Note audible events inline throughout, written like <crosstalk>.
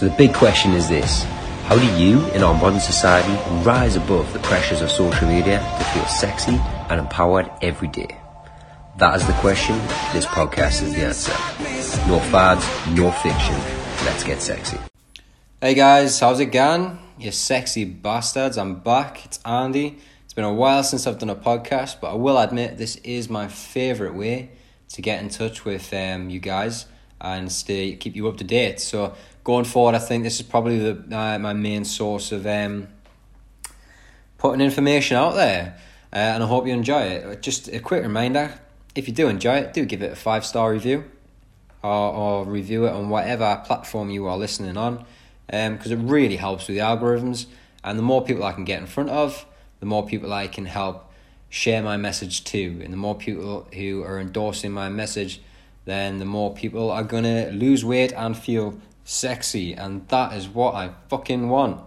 So the big question is this. How do you, in our modern society, rise above the pressures of social media to feel sexy and empowered every day? That is the question. This podcast is the answer. No fads, no fiction. Let's get sexy. Hey guys, how's it going? You sexy bastards, I'm back. It's Andy. It's been a while since I've done a podcast, but I will admit this is my favourite way to get in touch with um, you guys and stay keep you up to date. So going forward, I think this is probably the uh, my main source of um, putting information out there, uh, and I hope you enjoy it. Just a quick reminder: if you do enjoy it, do give it a five star review, or, or review it on whatever platform you are listening on, because um, it really helps with the algorithms. And the more people I can get in front of, the more people I can help share my message to, and the more people who are endorsing my message then the more people are gonna lose weight and feel sexy, and that is what I fucking want.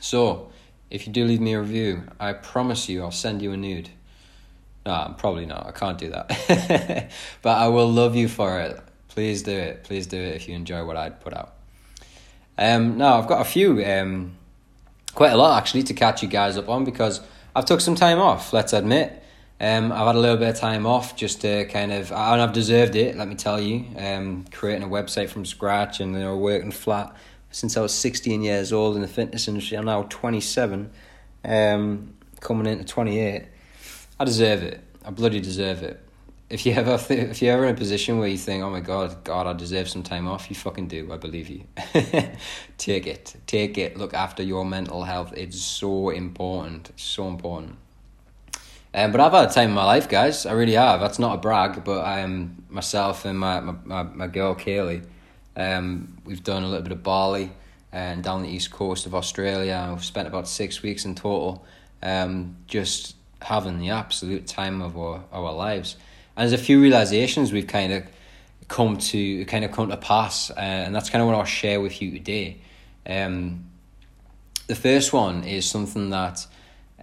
So, if you do leave me a review, I promise you I'll send you a nude. Nah, probably not. I can't do that. <laughs> but I will love you for it. Please do it. Please do it if you enjoy what I put out. Um, now I've got a few, um, quite a lot actually, to catch you guys up on because I've took some time off. Let's admit. Um, I've had a little bit of time off just to kind of, and I've deserved it. Let me tell you, um, creating a website from scratch and you know working flat since I was sixteen years old in the fitness industry. I'm now twenty seven, um, coming into twenty eight. I deserve it. I bloody deserve it. If you ever <laughs> if you're ever in a position where you think, oh my god, God, I deserve some time off, you fucking do. I believe you. <laughs> take it, take it. Look after your mental health. It's so important. It's so important. Um, but I've had a time in my life, guys. I really have. That's not a brag, but I um, myself and my, my, my, girl Kaylee, um, we've done a little bit of Bali and down the east coast of Australia. We've spent about six weeks in total, um, just having the absolute time of our, our lives. And there's a few realizations we've kind of come to kind of come to pass, uh, and that's kind of what I'll share with you today. Um, the first one is something that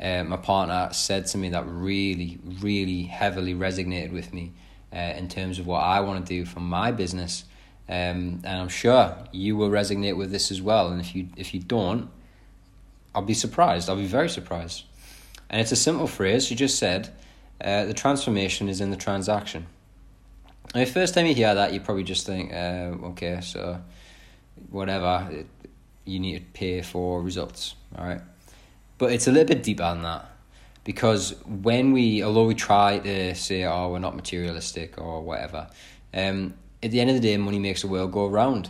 uh, my partner said to me that really, really heavily resonated with me uh, in terms of what I want to do for my business. Um, and I'm sure you will resonate with this as well. And if you if you don't, I'll be surprised. I'll be very surprised. And it's a simple phrase. She just said, uh, "The transformation is in the transaction." And the first time you hear that, you probably just think, uh, "Okay, so whatever, you need to pay for results." All right. But it's a little bit deeper than that. Because when we, although we try to say, oh, we're not materialistic or whatever, um, at the end of the day, money makes the world go round.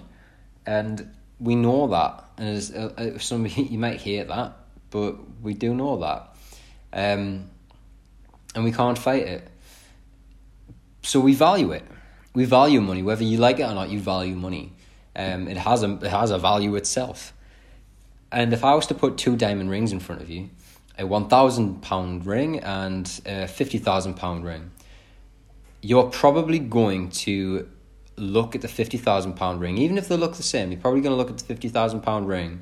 And we know that. And as, uh, some <laughs> you might hate that, but we do know that. Um, and we can't fight it. So we value it. We value money, whether you like it or not. You value money. Um, it has a it has a value itself. And if I was to put two diamond rings in front of you, a one thousand pound ring and a fifty thousand pound ring, you're probably going to look at the fifty thousand pound ring, even if they look the same. You're probably going to look at the fifty thousand pound ring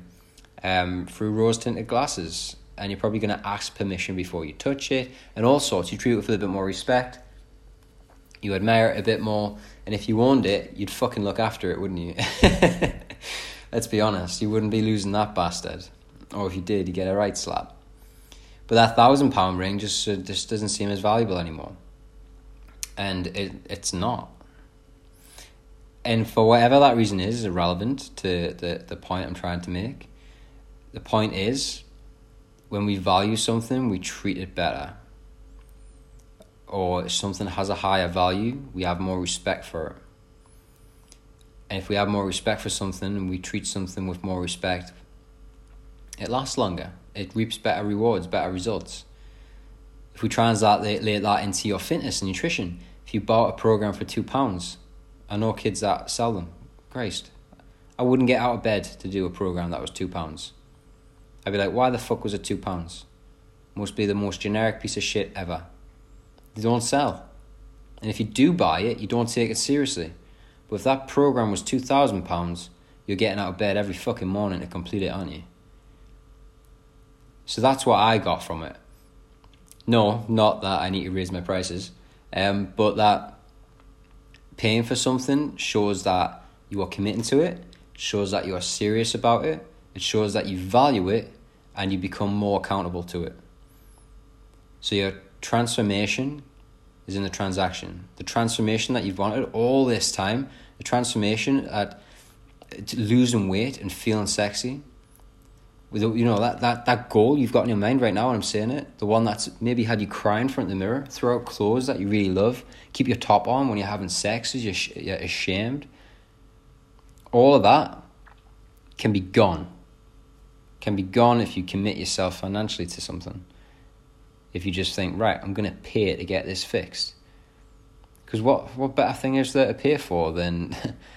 um, through rose tinted glasses, and you're probably going to ask permission before you touch it, and all sorts. You treat it with a bit more respect. You admire it a bit more, and if you owned it, you'd fucking look after it, wouldn't you? <laughs> let's be honest, you wouldn't be losing that bastard. Or if you did, you get a right slap. But that thousand pound ring just uh, just doesn't seem as valuable anymore, and it it's not. And for whatever that reason is, is irrelevant to the the point I'm trying to make. The point is, when we value something, we treat it better. Or if something has a higher value, we have more respect for it. And if we have more respect for something and we treat something with more respect, it lasts longer. It reaps better rewards, better results. If we translate that into your fitness and nutrition, if you bought a program for two pounds, I know kids that sell them. Christ, I wouldn't get out of bed to do a program that was two pounds. I'd be like, why the fuck was it two pounds? Must be the most generic piece of shit ever. They don't sell. And if you do buy it, you don't take it seriously. But if that program was two thousand pounds, you're getting out of bed every fucking morning to complete it, aren't you? So that's what I got from it. No, not that I need to raise my prices, um, but that paying for something shows that you are committing to it, shows that you are serious about it, it shows that you value it, and you become more accountable to it. So your transformation is in the transaction. The transformation that you've wanted all this time, the transformation at losing weight and feeling sexy, with you know that, that that goal you've got in your mind right now, and I'm saying it, the one that's maybe had you cry in front of the mirror, throw out clothes that you really love, keep your top on when you're having sex because you're, you're ashamed. All of that can be gone. Can be gone if you commit yourself financially to something. If you just think, right, I'm going to pay to get this fixed. Because what what better thing is there to pay for than,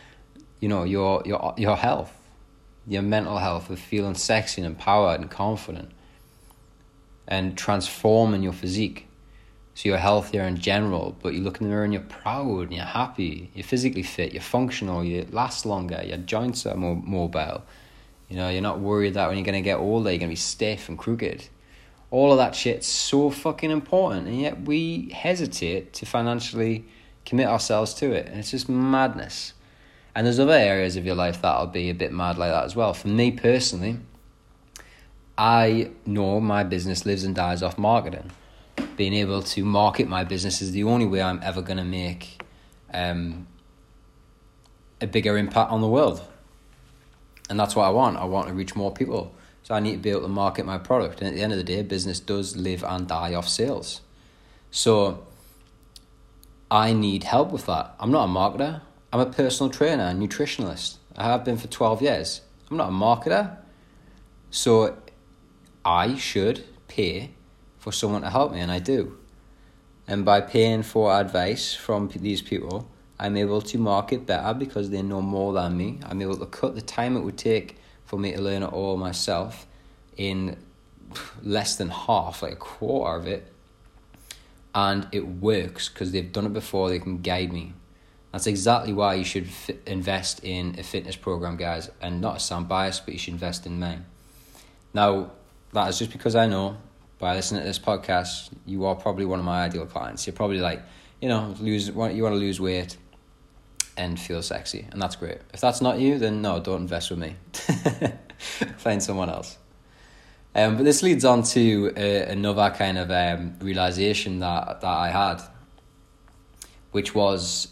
<laughs> you know, your your your health your mental health of feeling sexy and empowered and confident and transforming your physique. So you're healthier in general but you look in the mirror and you're proud and you're happy. You're physically fit you're functional you last longer your joints are more mobile. You know you're not worried that when you're going to get older you're going to be stiff and crooked all of that shit's so fucking important and yet we hesitate to financially commit ourselves to it and it's just madness and there's other areas of your life that'll be a bit mad like that as well. For me personally, I know my business lives and dies off marketing. Being able to market my business is the only way I'm ever going to make um, a bigger impact on the world. And that's what I want. I want to reach more people. So I need to be able to market my product. And at the end of the day, business does live and die off sales. So I need help with that. I'm not a marketer. I'm a personal trainer and nutritionalist. I have been for 12 years. I'm not a marketer. So I should pay for someone to help me, and I do. And by paying for advice from these people, I'm able to market better because they know more than me. I'm able to cut the time it would take for me to learn it all myself in less than half, like a quarter of it. And it works because they've done it before, they can guide me. That's exactly why you should invest in a fitness program, guys, and not sound bias, but you should invest in mine. Now, that is just because I know by listening to this podcast, you are probably one of my ideal clients. You're probably like, you know, lose you want to lose weight and feel sexy, and that's great. If that's not you, then no, don't invest with me. <laughs> Find someone else. Um, but this leads on to uh, another kind of um, realization that that I had, which was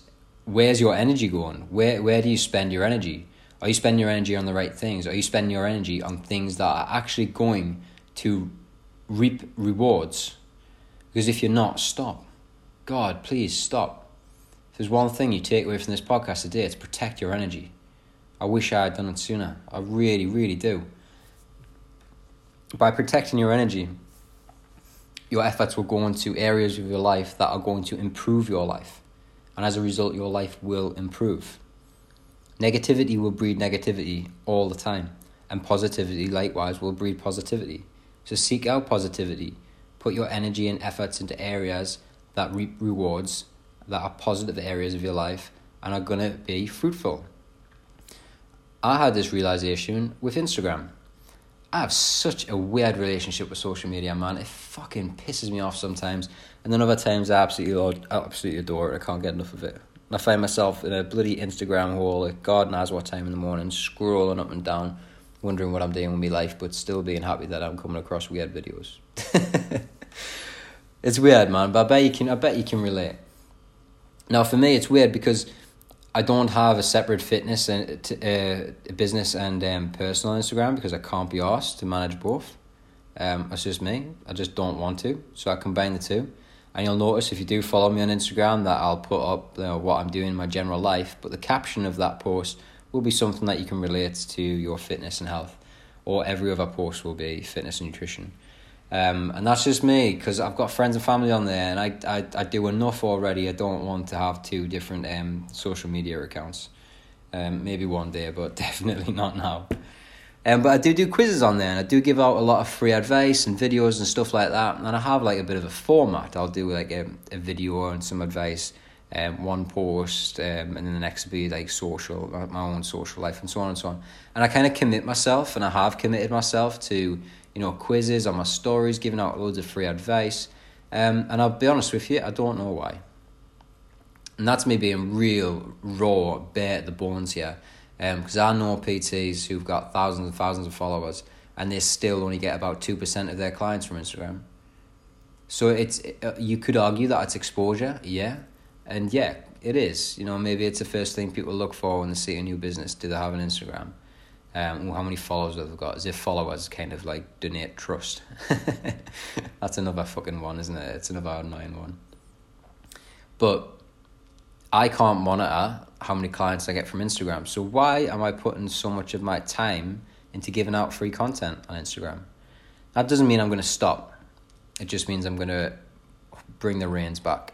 where's your energy going? Where where do you spend your energy? Are you spending your energy on the right things? Are you spending your energy on things that are actually going to reap rewards? Because if you're not, stop. God, please stop. If there's one thing you take away from this podcast today, it's protect your energy. I wish I had done it sooner. I really, really do. By protecting your energy, your efforts will go into areas of your life that are going to improve your life and as a result, your life will improve. Negativity will breed negativity all the time, and positivity, likewise, will breed positivity. So seek out positivity. Put your energy and efforts into areas that reap rewards, that are positive areas of your life, and are going to be fruitful. I had this realization with Instagram. I have such a weird relationship with social media, man. It fucking pisses me off sometimes. And then other times I absolutely, absolutely adore it. I can't get enough of it. I find myself in a bloody Instagram hole at God knows what time in the morning, scrolling up and down, wondering what I'm doing with my life, but still being happy that I'm coming across weird videos. <laughs> it's weird, man, but I bet you can. I bet you can relate. Now, for me, it's weird because I don't have a separate fitness and uh, business and um, personal Instagram because I can't be asked to manage both. Um, just me. I just don't want to, so I combine the two. And you'll notice if you do follow me on Instagram that I'll put up you know, what I'm doing in my general life, but the caption of that post will be something that you can relate to your fitness and health, or every other post will be fitness and nutrition. Um, and that's just me because I've got friends and family on there, and I, I, I do enough already. I don't want to have two different um, social media accounts. Um, maybe one day, but <laughs> definitely not now. Um, but I do do quizzes on there, and I do give out a lot of free advice and videos and stuff like that. And I have like a bit of a format. I'll do like a, a video and some advice, um, one post, um, and then the next will be like social, my own social life, and so on and so on. And I kind of commit myself, and I have committed myself to you know, quizzes on my stories, giving out loads of free advice. Um, and I'll be honest with you, I don't know why. And that's me being real, raw, bare at the bones here. Because um, I know PTs who've got thousands and thousands of followers and they still only get about 2% of their clients from Instagram. So it's uh, you could argue that it's exposure, yeah. And yeah, it is. You know, maybe it's the first thing people look for when they see a new business. Do they have an Instagram? Um, how many followers have they got? As if followers kind of like donate trust. <laughs> That's another fucking one, isn't it? It's another annoying one. But I can't monitor how many clients I get from Instagram. So why am I putting so much of my time into giving out free content on Instagram? That doesn't mean I'm going to stop. It just means I'm going to bring the reins back.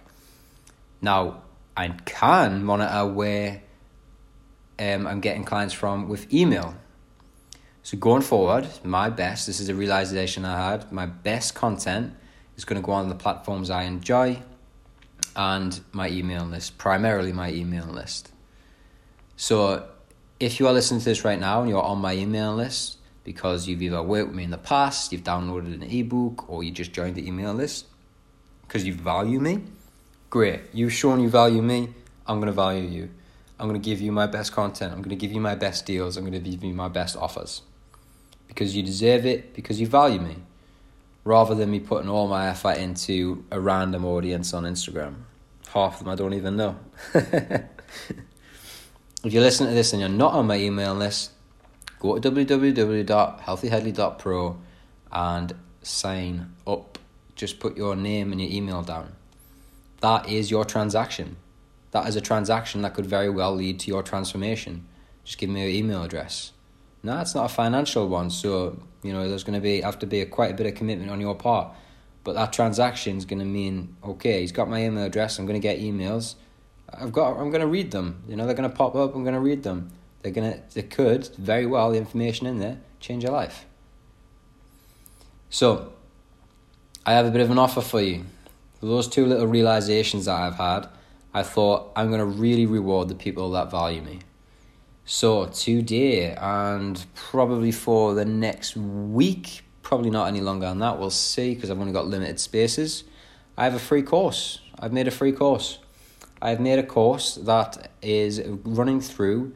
Now, I can monitor where um, I'm getting clients from with email. So going forward, my best, this is a realization I had, my best content is going to go on the platforms I enjoy and my email list, primarily my email list. So if you are listening to this right now and you're on my email list because you've either worked with me in the past, you've downloaded an ebook, or you just joined the email list because you value me, great. You've shown you value me, I'm going to value you. I'm going to give you my best content. I'm going to give you my best deals. I'm going to give you my best offers because you deserve it, because you value me, rather than me putting all my effort into a random audience on Instagram. Half of them I don't even know. <laughs> if you're listening to this and you're not on my email list, go to www.healthyheadley.pro and sign up. Just put your name and your email down. That is your transaction. That is a transaction that could very well lead to your transformation. Just give me your email address. No, it's not a financial one, so you know there's going to be have to be a, quite a bit of commitment on your part. But that transaction is going to mean okay, he's got my email address. I'm going to get emails. I've got. I'm going to read them. You know, they're going to pop up. I'm going to read them. They're going to. They could very well the information in there change your life. So, I have a bit of an offer for you. Those two little realizations that I've had, I thought I'm going to really reward the people that value me. So today and probably for the next week, probably not any longer than that, we'll see because I've only got limited spaces. I have a free course. I've made a free course. I've made a course that is running through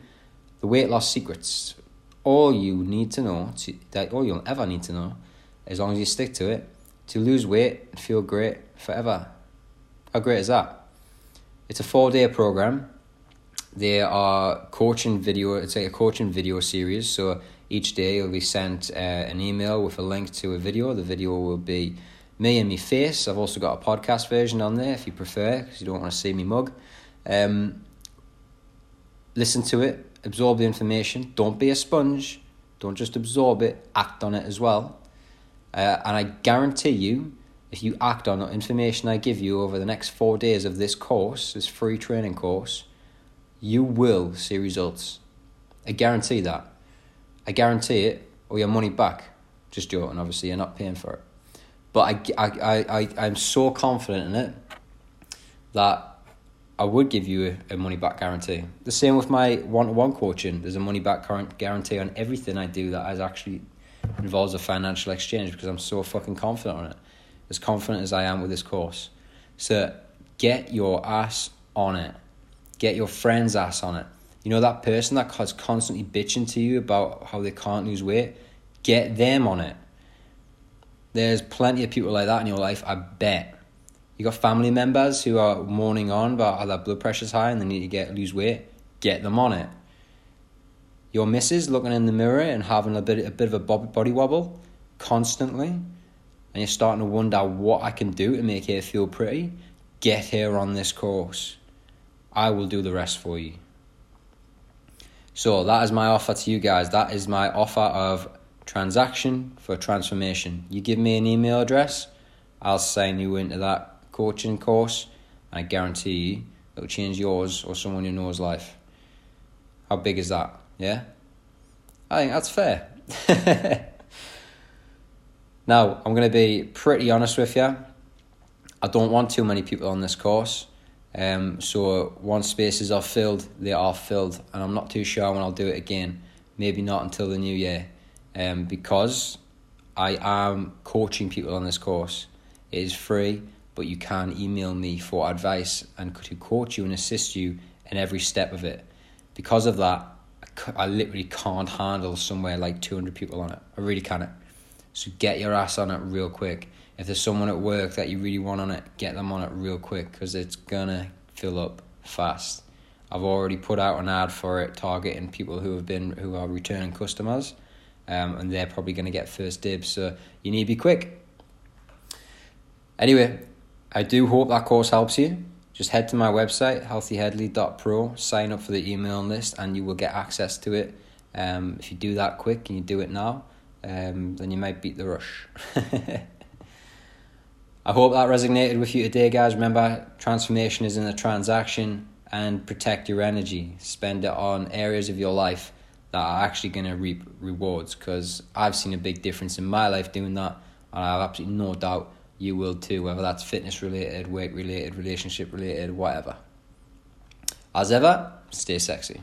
the weight loss secrets. All you need to know, to, that all you'll ever need to know, as long as you stick to it, to lose weight and feel great forever. How great is that? It's a four day program there are coaching video. It's like a coaching video series. So each day you'll be sent uh, an email with a link to a video. The video will be me and me face. I've also got a podcast version on there if you prefer, because you don't want to see me mug. Um, listen to it, absorb the information. Don't be a sponge. Don't just absorb it. Act on it as well. Uh, and I guarantee you, if you act on the information I give you over the next four days of this course, this free training course, you will see results. I guarantee that. I guarantee it, or your money back. Just joking, obviously, you're not paying for it. But I, I, I, I'm so confident in it that I would give you a, a money back guarantee. The same with my one to one coaching. There's a money back guarantee on everything I do that is actually involves a financial exchange because I'm so fucking confident on it. As confident as I am with this course. So get your ass on it. Get your friend's ass on it. You know that person that's constantly bitching to you about how they can't lose weight? Get them on it. There's plenty of people like that in your life, I bet. You got family members who are mourning on about their blood pressure's high and they need to get lose weight. Get them on it. Your missus looking in the mirror and having a bit a bit of a body wobble constantly, and you're starting to wonder what I can do to make her feel pretty. Get her on this course. I will do the rest for you. So that is my offer to you guys. That is my offer of transaction for transformation. You give me an email address, I'll sign you into that coaching course, and I guarantee you it'll change yours or someone you know's life. How big is that? Yeah? I think that's fair. <laughs> now, I'm going to be pretty honest with you. I don't want too many people on this course. Um, so once spaces are filled, they are filled, and I'm not too sure when I'll do it again. Maybe not until the new year, um, because I am coaching people on this course. It is free, but you can email me for advice and to coach you and assist you in every step of it. Because of that, I I literally can't handle somewhere like 200 people on it. I really can't. So get your ass on it real quick. If there's someone at work that you really want on it, get them on it real quick because it's gonna fill up fast. I've already put out an ad for it targeting people who have been who are returning customers, um, and they're probably gonna get first dibs. So you need to be quick. Anyway, I do hope that course helps you. Just head to my website, healthyheadley.pro, sign up for the email list, and you will get access to it. Um, if you do that quick and you do it now, um, then you might beat the rush. <laughs> I hope that resonated with you today, guys. Remember, transformation is in the transaction and protect your energy. Spend it on areas of your life that are actually going to reap rewards because I've seen a big difference in my life doing that, and I have absolutely no doubt you will too, whether that's fitness related, weight related, relationship related, whatever. As ever, stay sexy.